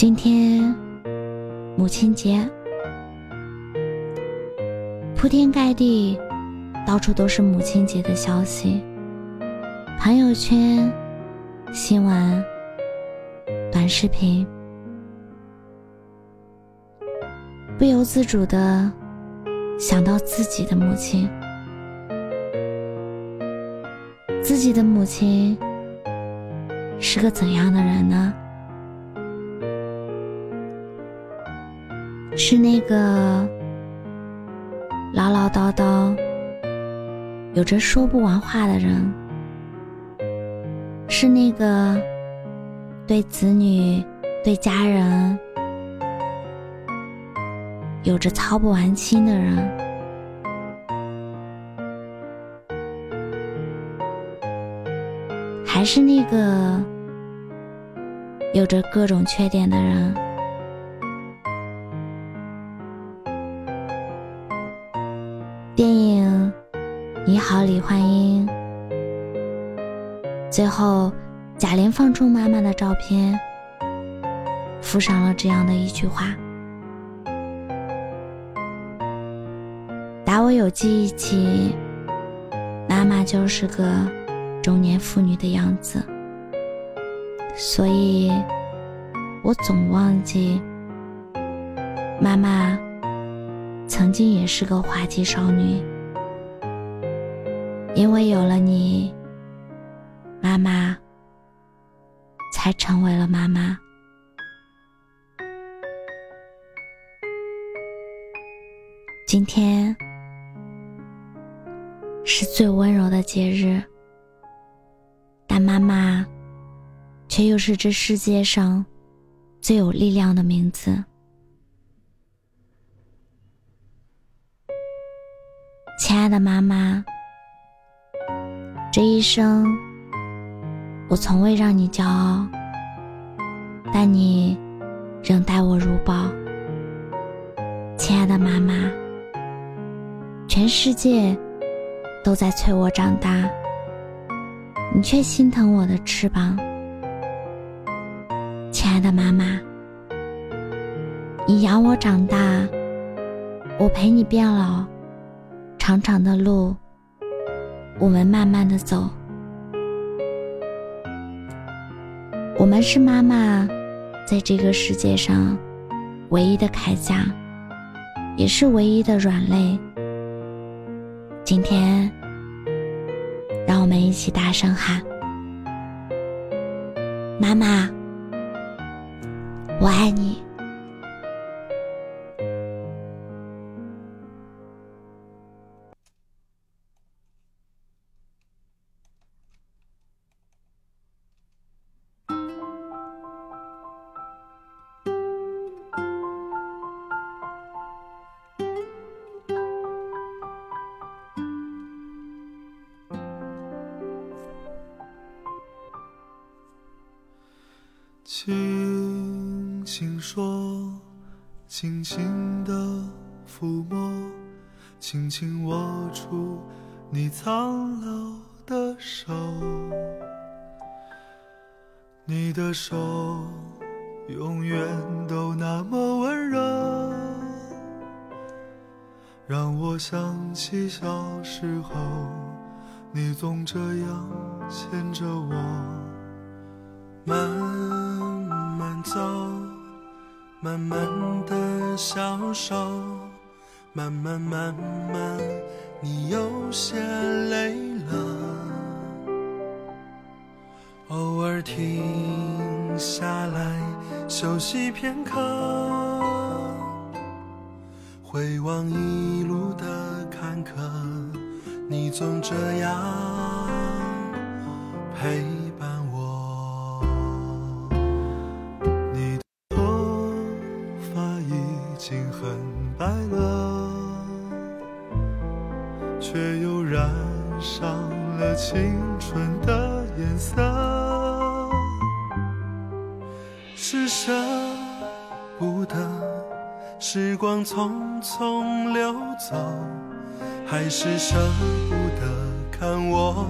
今天母亲节，铺天盖地，到处都是母亲节的消息，朋友圈、新闻、短视频，不由自主的想到自己的母亲，自己的母亲是个怎样的人呢？是那个唠唠叨叨、有着说不完话的人，是那个对子女、对家人有着操不完心的人，还是那个有着各种缺点的人？电影《你好，李焕英》最后，贾玲放出妈妈的照片，附上了这样的一句话：“打我有记忆起，妈妈就是个中年妇女的样子，所以我总忘记妈妈。”曾经也是个花季少女，因为有了你，妈妈才成为了妈妈。今天是最温柔的节日，但妈妈却又是这世界上最有力量的名字。亲爱的妈妈，这一生我从未让你骄傲，但你仍待我如宝。亲爱的妈妈，全世界都在催我长大，你却心疼我的翅膀。亲爱的妈妈，你养我长大，我陪你变老。长长的路，我们慢慢的走。我们是妈妈在这个世界上唯一的铠甲，也是唯一的软肋。今天，让我们一起大声喊：“妈妈，我爱你。”轻轻说，轻轻的抚摸，轻轻握住你苍老的手。你的手永远都那么温热，让我想起小时候，你总这样牵着我。慢。走，慢慢的消瘦，慢慢慢慢，你有些累了。偶尔停下来休息片刻，回望一路的坎坷，你总这样陪青春的颜色，是舍不得时光匆匆流走，还是舍不得看我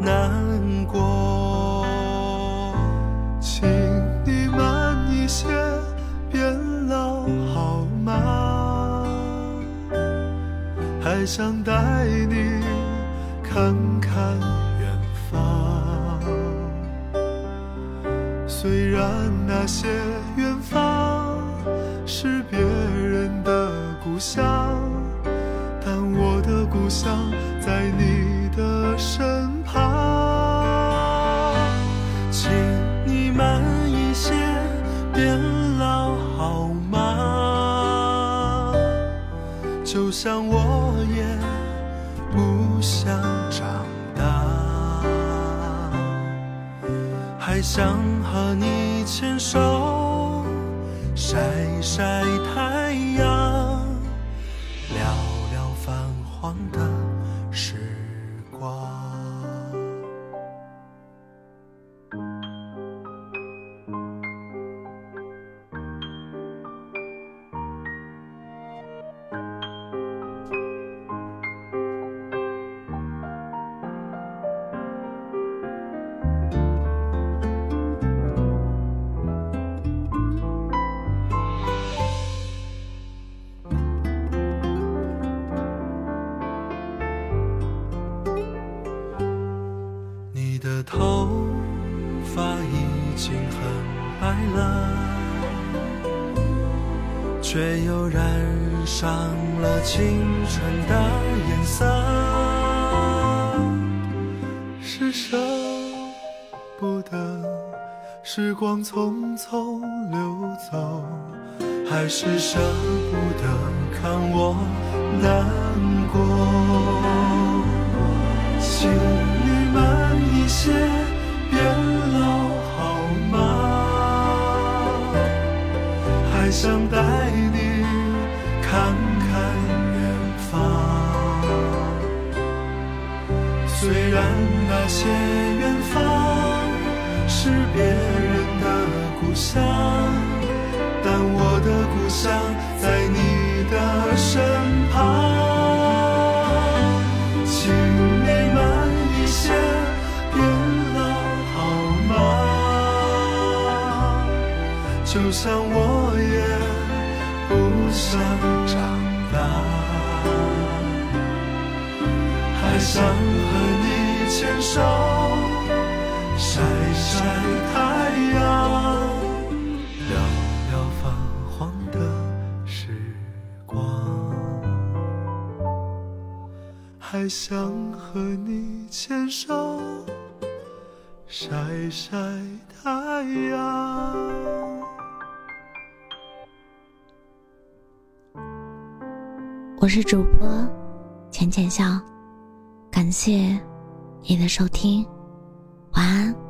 难过？请你慢一些，变老好吗？还想带你。看看远方，虽然那些远方是别人的故乡，但我的故乡在你的身旁。请你慢一些，变老好吗？就像我也。不想长大，还想和你牵手晒晒太阳，聊聊泛黄的又染上了青春的颜色。是舍不得时光匆匆流走，还是舍不得看我难过？请你慢一。些变老好吗？还想虽然那些远方是别人的故乡，但我的故乡在你的身旁。请你慢一些变老好吗就像我也不想长大，想和你牵手晒晒太阳，聊聊泛黄的时光，还想和你牵手晒晒太阳。我是主播浅浅笑，感谢你的收听晚安。